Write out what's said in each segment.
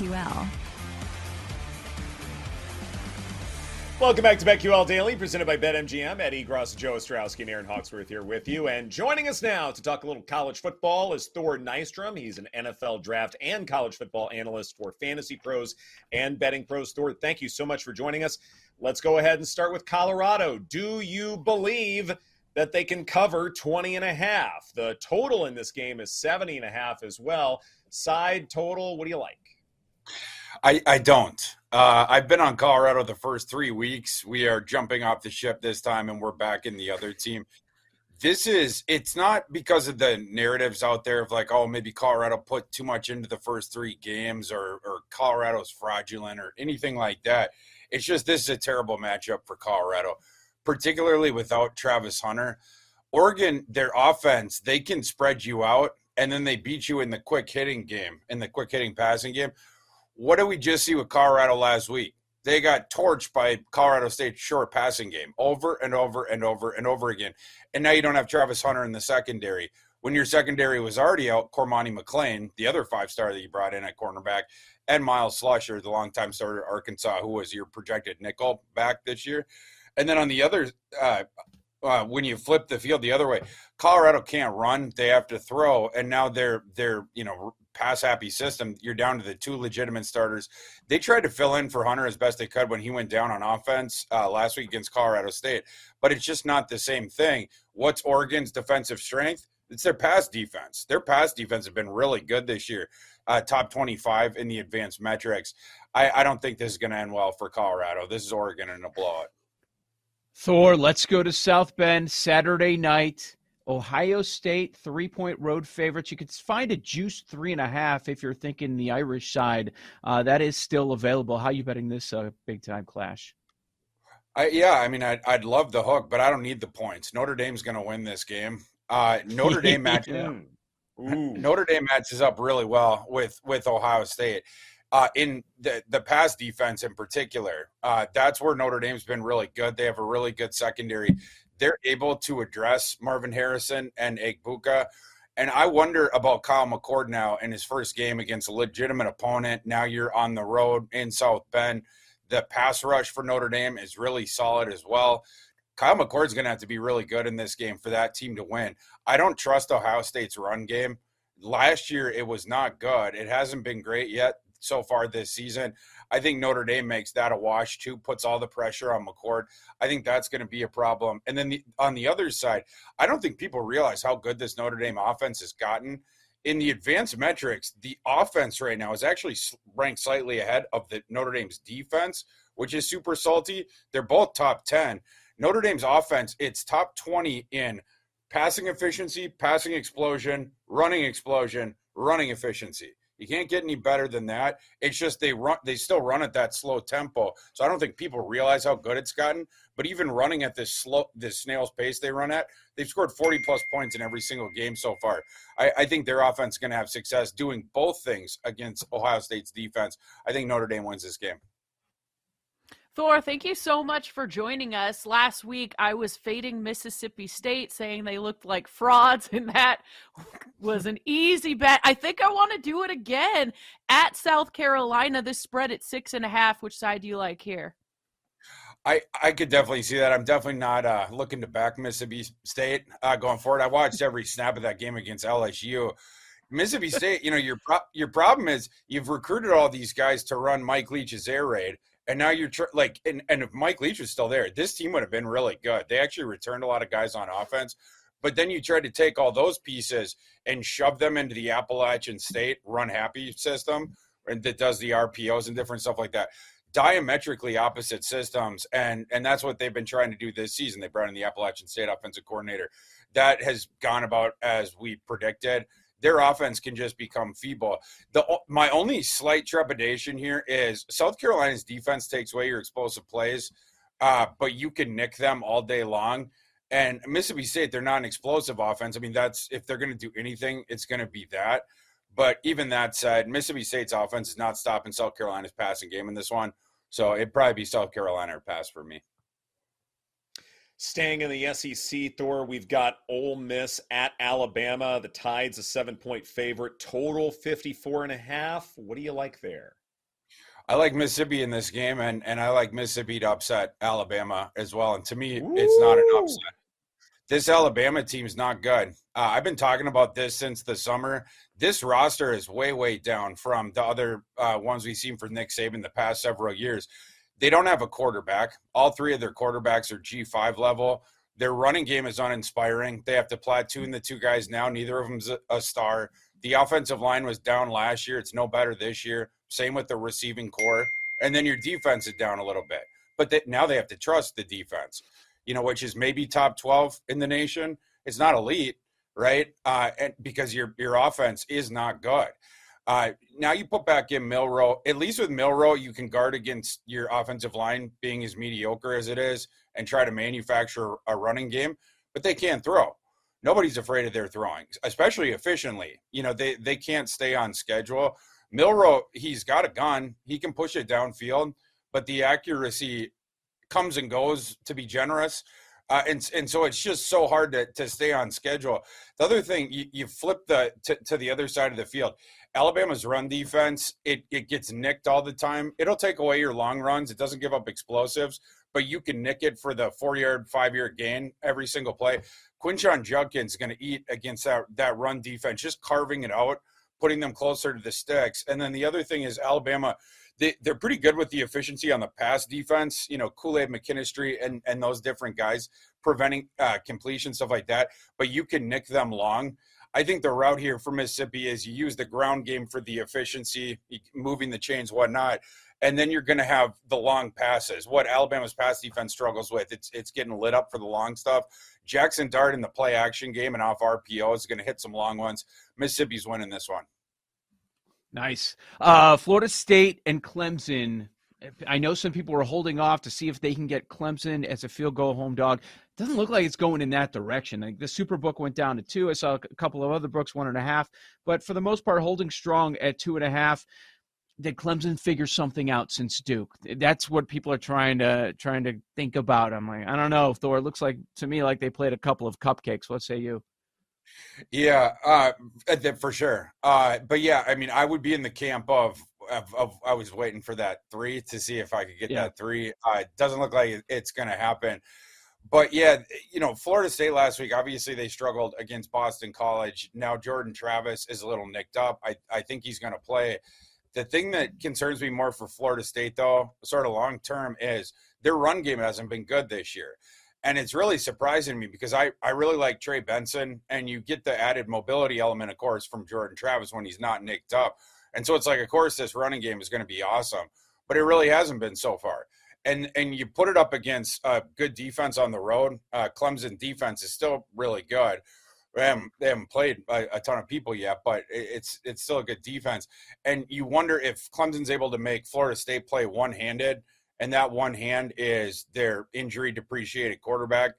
QL. Welcome back to BetQL Daily, presented by BetMGM. Eddie Gross, Joe Ostrowski, and Aaron Hawksworth here with you. And joining us now to talk a little college football is Thor Nystrom. He's an NFL draft and college football analyst for Fantasy Pros and Betting Pros. Thor, thank you so much for joining us. Let's go ahead and start with Colorado. Do you believe that they can cover 20 and a half? The total in this game is 70 and a half as well. Side total, what do you like? I, I don't. Uh, I've been on Colorado the first three weeks. We are jumping off the ship this time, and we're back in the other team. This is, it's not because of the narratives out there of like, oh, maybe Colorado put too much into the first three games or, or Colorado's fraudulent or anything like that. It's just this is a terrible matchup for Colorado, particularly without Travis Hunter. Oregon, their offense, they can spread you out and then they beat you in the quick hitting game, in the quick hitting passing game. What did we just see with Colorado last week? They got torched by Colorado State's short passing game over and over and over and over again. And now you don't have Travis Hunter in the secondary. When your secondary was already out, Cormani McClain, the other five star that you brought in at cornerback, and Myles Slusher, the longtime starter Arkansas, who was your projected nickel back this year. And then on the other, uh, uh, when you flip the field the other way, Colorado can't run; they have to throw, and now they're they're you know pass happy system. You're down to the two legitimate starters. They tried to fill in for Hunter as best they could when he went down on offense uh, last week against Colorado State, but it's just not the same thing. What's Oregon's defensive strength? It's their pass defense. Their pass defense has been really good this year, uh, top 25 in the advanced metrics. I, I don't think this is going to end well for Colorado. This is Oregon in a blowout. Thor, let's go to South Bend Saturday night. Ohio State three point road favorites. You could find a juice three and a half if you're thinking the Irish side. Uh, that is still available. How you betting this uh, big time clash? I, yeah, I mean, I'd, I'd love the hook, but I don't need the points. Notre Dame's going to win this game. Uh, Notre Dame matches. Notre Dame matches up really well with with Ohio State. Uh, in the the pass defense in particular, uh, that's where Notre Dame's been really good. They have a really good secondary. They're able to address Marvin Harrison and Egbuka. And I wonder about Kyle McCord now in his first game against a legitimate opponent. Now you're on the road in South Bend. The pass rush for Notre Dame is really solid as well. Kyle McCord's going to have to be really good in this game for that team to win. I don't trust Ohio State's run game. Last year, it was not good. It hasn't been great yet so far this season. I think Notre Dame makes that a wash too, puts all the pressure on McCord. I think that's going to be a problem. And then the, on the other side, I don't think people realize how good this Notre Dame offense has gotten in the advanced metrics, the offense right now is actually ranked slightly ahead of the Notre Dame's defense, which is super salty. They're both top 10. Notre Dame's offense, it's top 20 in passing efficiency, passing explosion, running explosion, running efficiency. You can't get any better than that. It's just they run they still run at that slow tempo. So I don't think people realize how good it's gotten. But even running at this slow this snail's pace they run at, they've scored 40 plus points in every single game so far. I, I think their offense is going to have success doing both things against Ohio State's defense. I think Notre Dame wins this game. Thor, thank you so much for joining us. Last week, I was fading Mississippi State, saying they looked like frauds, and that was an easy bet. I think I want to do it again at South Carolina. This spread at six and a half. Which side do you like here? I, I could definitely see that. I'm definitely not uh, looking to back Mississippi State uh, going forward. I watched every snap of that game against LSU. Mississippi State, you know, your pro- your problem is you've recruited all these guys to run Mike Leach's air raid, and now you're tr- like, and, and if Mike Leach was still there, this team would have been really good. They actually returned a lot of guys on offense, but then you tried to take all those pieces and shove them into the Appalachian State run happy system, and that does the RPOs and different stuff like that. Diametrically opposite systems, and and that's what they've been trying to do this season. They brought in the Appalachian State offensive coordinator. That has gone about as we predicted their offense can just become feeble. The my only slight trepidation here is South Carolina's defense takes away your explosive plays, uh, but you can nick them all day long. And Mississippi State, they're not an explosive offense. I mean, that's if they're going to do anything, it's going to be that. But even that said, Mississippi State's offense is not stopping South Carolina's passing game in this one. So it'd probably be South Carolina or pass for me. Staying in the SEC, Thor, we've got Ole Miss at Alabama. The Tide's a seven point favorite, total 54 and a half. What do you like there? I like Mississippi in this game, and, and I like Mississippi to upset Alabama as well. And to me, Ooh. it's not an upset. This Alabama team's not good. Uh, I've been talking about this since the summer. This roster is way, way down from the other uh, ones we've seen for Nick Saban the past several years. They don't have a quarterback. All three of their quarterbacks are G5 level. Their running game is uninspiring. They have to platoon the two guys now. Neither of them's a star. The offensive line was down last year. It's no better this year. Same with the receiving corps. And then your defense is down a little bit. But they, now they have to trust the defense, you know, which is maybe top 12 in the nation. It's not elite, right? Uh, and because your your offense is not good. Uh, now you put back in Milroe. At least with Milroe, you can guard against your offensive line being as mediocre as it is and try to manufacture a running game, but they can't throw. Nobody's afraid of their throwing, especially efficiently. You know, they, they can't stay on schedule. Milroe, he's got a gun. He can push it downfield, but the accuracy comes and goes to be generous. Uh, and and so it's just so hard to, to stay on schedule. The other thing, you, you flip the to, to the other side of the field. Alabama's run defense, it, it gets nicked all the time. It'll take away your long runs. It doesn't give up explosives, but you can nick it for the four yard, five yard gain every single play. Quinshon Judkins is going to eat against that, that run defense, just carving it out, putting them closer to the sticks. And then the other thing is Alabama, they, they're pretty good with the efficiency on the pass defense. You know, Kool Aid McKinstry and, and those different guys preventing uh, completion, stuff like that. But you can nick them long. I think the route here for Mississippi is you use the ground game for the efficiency, moving the chains, whatnot, and then you're going to have the long passes. What Alabama's pass defense struggles with, it's it's getting lit up for the long stuff. Jaxson Dart in the play action game and off RPO is going to hit some long ones. Mississippi's winning this one. Nice. Uh, Florida State and Clemson I know some people are holding off to see if they can get Clemson as a field goal home dog. Doesn't look like it's going in that direction. Like the Superbook went down to two. I saw a couple of other books one and a half, but for the most part, holding strong at two and a half. Did Clemson figure something out since Duke? That's what people are trying to trying to think about. I'm like, I don't know, Thor. It looks like to me like they played a couple of cupcakes. What say you? Yeah, uh, for sure. Uh, but yeah, I mean, I would be in the camp of of, of, I was waiting for that three to see if I could get yeah. that three. Uh, it doesn't look like it's going to happen. But yeah, you know, Florida State last week, obviously they struggled against Boston College. Now Jordan Travis is a little nicked up. I, I think he's going to play. The thing that concerns me more for Florida State, though, sort of long term, is their run game hasn't been good this year. And it's really surprising me because I, I really like Trey Benson, and you get the added mobility element, of course, from Jordan Travis when he's not nicked up. And so it's like, of course, this running game is going to be awesome, but it really hasn't been so far. And and you put it up against a good defense on the road. Uh, Clemson defense is still really good. They haven't, they haven't played a, a, ton of people yet, but it's it's still a good defense. And you wonder if Clemson's able to make Florida State play one handed, and that one hand is their injury depreciated quarterback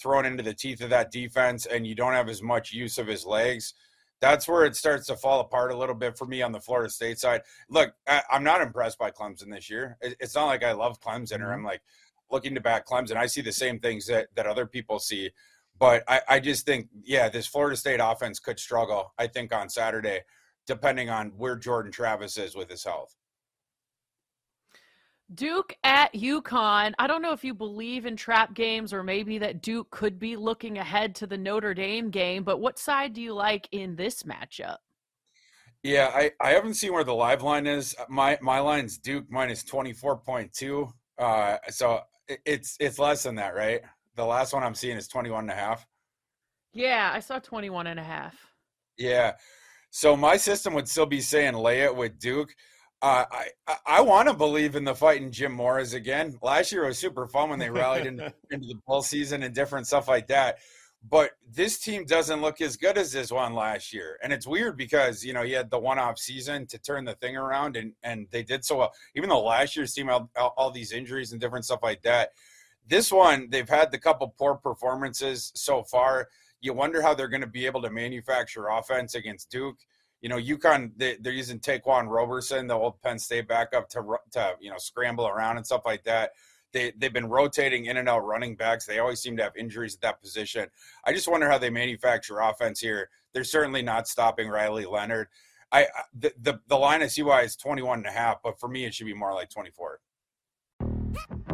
thrown into the teeth of that defense, and you don't have as much use of his legs that's where it starts to fall apart a little bit for me on the Florida State side. Look, I, am not impressed by Clemson this year. it's not like I love Clemson or mm-hmm. I'm like looking to back Clemson. I see the same things that, that other people see. But I, I just think, yeah, this Florida State offense could struggle, I think, on Saturday, depending on where Jordan Travis is with his health. Duke at UConn. I don't know if you believe in trap games or maybe that Duke could be looking ahead to the Notre Dame game, but what side do you like in this matchup? Yeah, I, I haven't seen where the live line is. My my line's Duke minus 24.2. Uh so it's it's less than that, right? The last one I'm seeing is 21 and a half. Yeah, I saw 21 and a half. Yeah. So my system would still be saying lay it with Duke. Uh, I I want to believe in the fighting Jim Moras again. Last year was super fun when they rallied into, into the bowl season and different stuff like that. But this team doesn't look as good as this one last year, and it's weird because you know he had the one-off season to turn the thing around, and and they did so well. Even though last year's team had all, all these injuries and different stuff like that, this one they've had the couple poor performances so far. You wonder how they're going to be able to manufacture offense against Duke you know, UConn they, are using Ta'Quan Roberson, the old Penn State backup, to to you know scramble around and stuff like that. They they've been rotating in and out running backs. They always seem to have injuries at that position. I just wonder how they manufacture offense here. They're certainly not stopping Riley Leonard. I the the, the line I see why is 21 and a half, but for me it should be more like 24.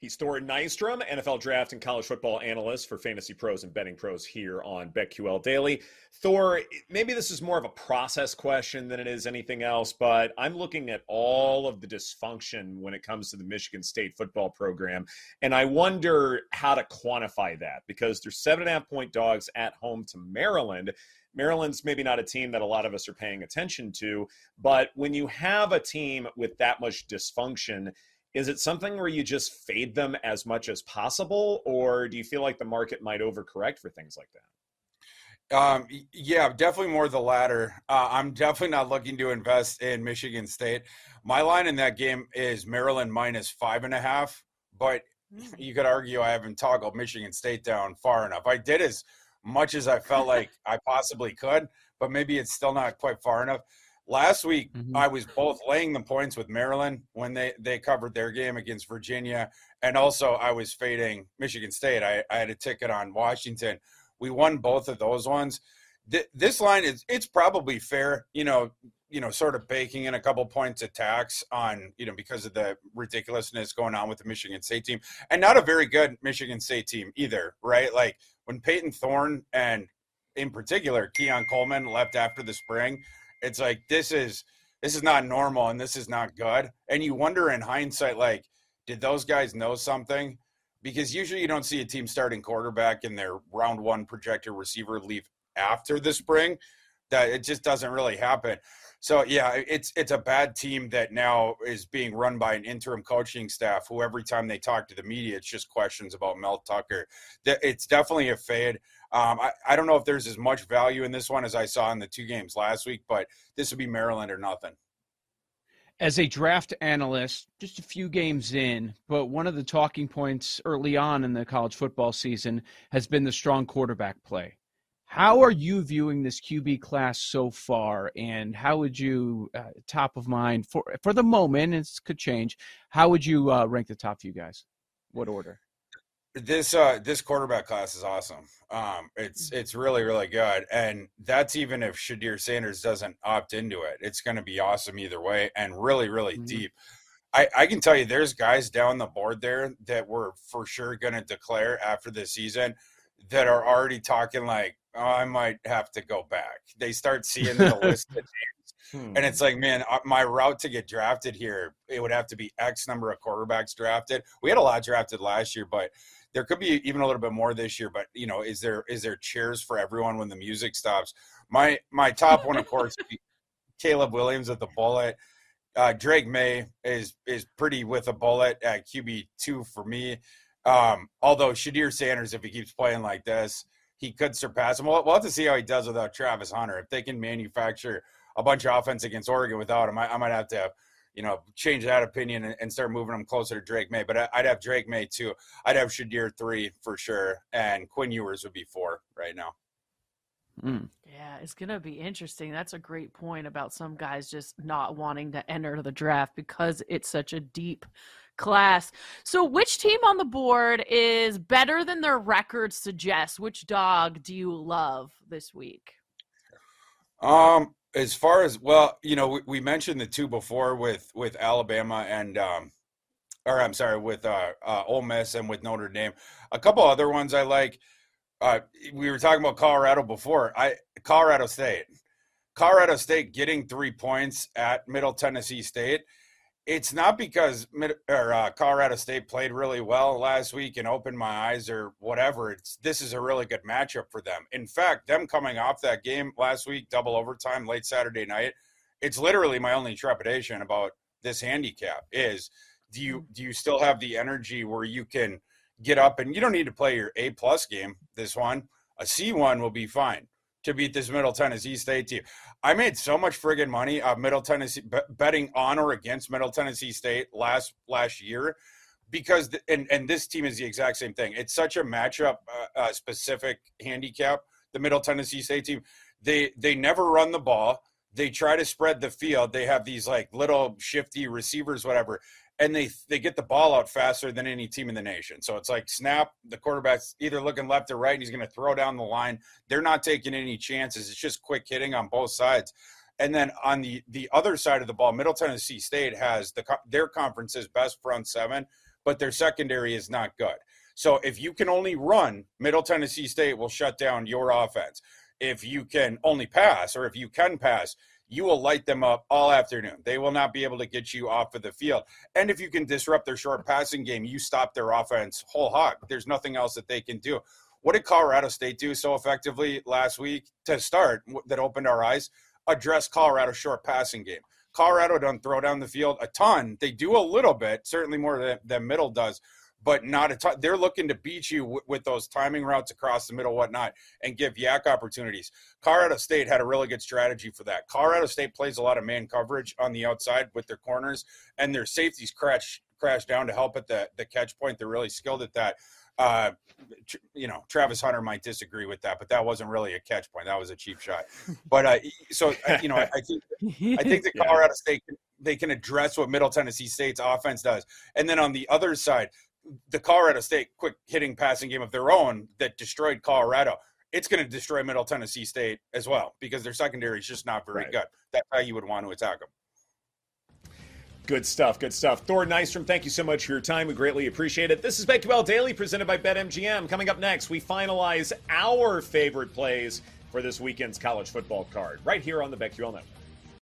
He's Thor Nystrom, NFL draft and college football analyst for Fantasy Pros and Betting Pros here on BetQL Daily. Thor, maybe this is more of a process question than it is anything else, but I'm looking at all of the dysfunction when it comes to the Michigan State football program, and I wonder how to quantify that because they're seven and a half point dogs at home to Maryland. Maryland's maybe not a team that a lot of us are paying attention to, but when you have a team with that much dysfunction, is it something where you just fade them as much as possible, or do you feel like the market might overcorrect for things like that? Um, yeah, definitely more the latter. Uh, I'm definitely not looking to invest in Michigan State. My line in that game is Maryland minus five and a half, but mm. you could argue I haven't toggled Michigan State down far enough. I did as much as I felt like I possibly could, but maybe it's still not quite far enough. Last week, mm-hmm. I was both laying the points with Maryland when they, they covered their game against Virginia, and also I was fading Michigan State. I, I had a ticket on Washington. We won both of those ones. Th- this line is it's probably fair, you know, you know, sort of baking in a couple points of tax on, you know, because of the ridiculousness going on with the Michigan State team, and not a very good Michigan State team either, right? Like when Payton Thorne and in particular Keon Coleman left after the spring it's like this is this is not normal and this is not good. And you wonder in hindsight, like, did those guys know something? Because usually you don't see a team starting quarterback in their round one projected receiver leave after the spring. That it just doesn't really happen. So yeah, it's it's a bad team that now is being run by an interim coaching staff who every time they talk to the media, it's just questions about Mel Tucker. It's definitely a fade. Um, I, I don't know if there's as much value in this one as I saw in the two games last week, but this would be Maryland or nothing. As a draft analyst, just a few games in, but one of the talking points early on in the college football season has been the strong quarterback play. How are you viewing this QB class so far, and how would you, uh, top of mind for for the moment, it could change. How would you uh, rank the top few guys? What order? This uh this quarterback class is awesome. Um it's mm-hmm. it's really really good and that's even if Shedeur Sanders doesn't opt into it. It's going to be awesome either way and really really mm-hmm. deep. I I can tell you there's guys down the board there that we're for sure going to declare after the season that are already talking like oh, I might have to go back. They start seeing the list of names Hmm. And it's like, man, uh, my route to get drafted here, it would have to be X number of quarterbacks drafted. We had a lot drafted last year, but there could be even a little bit more this year, but you know, is there is there cheers for everyone when the music stops? My my top one, of course, Caleb Williams at the bullet. Uh, Drake Maye is is pretty with a bullet at QB two for me. Um, although Shedeur Sanders, if he keeps playing like this, he could surpass him. We'll, we'll have to see how he does without Travis Hunter. If they can manufacture a bunch of offense against Oregon without him, I, I might have to you know, change that opinion and, and, start moving them closer to Drake Maye. But I, would have Drake Maye too. I'd have Shedeur three for sure, and Quinn Ewers would be four right now. Mm. Yeah, it's gonna be interesting. That's a great point about some guys just not wanting to enter the draft because it's such a deep class. So, which team on the board is better than their record suggests? Which dog do you love this week? Um, as far as well, you know, we, we, mentioned the two before with with Alabama and um, or I'm sorry, with uh, uh, Ole Miss and with Notre Dame. A couple other ones I like. Uh, we were talking about Colorado before. I Colorado State, Colorado State getting three points at Middle Tennessee State it's not because or, uh, Colorado State played really well last week and opened my eyes or whatever. It's this is a really good matchup for them. In fact, them coming off that game last week, double overtime, late Saturday night, it's literally my only trepidation about this handicap is do you do you still have the energy where you can get up and you don't need to play your A plus game this one. A C one will be fine to beat this Middle Tennessee State team. I made so much friggin' money of Middle Tennessee betting on or against Middle Tennessee State last last year because and and this team is the exact same thing. It's such a matchup uh, uh, specific handicap. The Middle Tennessee State team, they they never run the ball. They try to spread the field. They have these like little shifty receivers, whatever, and they they get the ball out faster than any team in the nation. So it's like snap, the quarterback's either looking left or right, and he's going to throw down the line. They're not taking any chances. It's just quick hitting on both sides. And then on the the other side of the ball, Middle Tennessee State has the their conference's best front seven, but their secondary is not good. So if you can only run, Middle Tennessee State will shut down your offense. If you can only pass, or if you can pass, you will light them up all afternoon. They will not be able to get you off of the field. And if you can disrupt their short passing game, you stop their offense whole hog. There's nothing else that they can do. What did Colorado State do so effectively last week to start that opened our eyes? Address Colorado's short passing game. Colorado doesn't throw down the field a ton. They do a little bit, certainly more than, than middle does, but not a ton. They're looking to beat you w- with those timing routes across the middle, whatnot, and give YAC opportunities. Colorado State had a really good strategy for that. Colorado State plays a lot of man coverage on the outside with their corners, and their safeties crash crash down to help at the the catch point. They're really skilled at that. Uh, you know, Travis Hunter might disagree with that, but that wasn't really a catch point. That was a cheap shot. But uh, so uh, you know, I, I think I think the Colorado yeah. State they can address what Middle Tennessee State's offense does, and then on the other side, the Colorado State quick hitting passing game of their own that destroyed Colorado. It's going to destroy Middle Tennessee State as well because their secondary is just not very right. good. That's how you would want to attack them. Good stuff. Good stuff. Thor Nystrom, thank you so much for your time. We greatly appreciate it. This is BetQL Daily presented by BetMGM. Coming up next, we finalize our favorite plays for this weekend's college football card right here on the BetQL Network.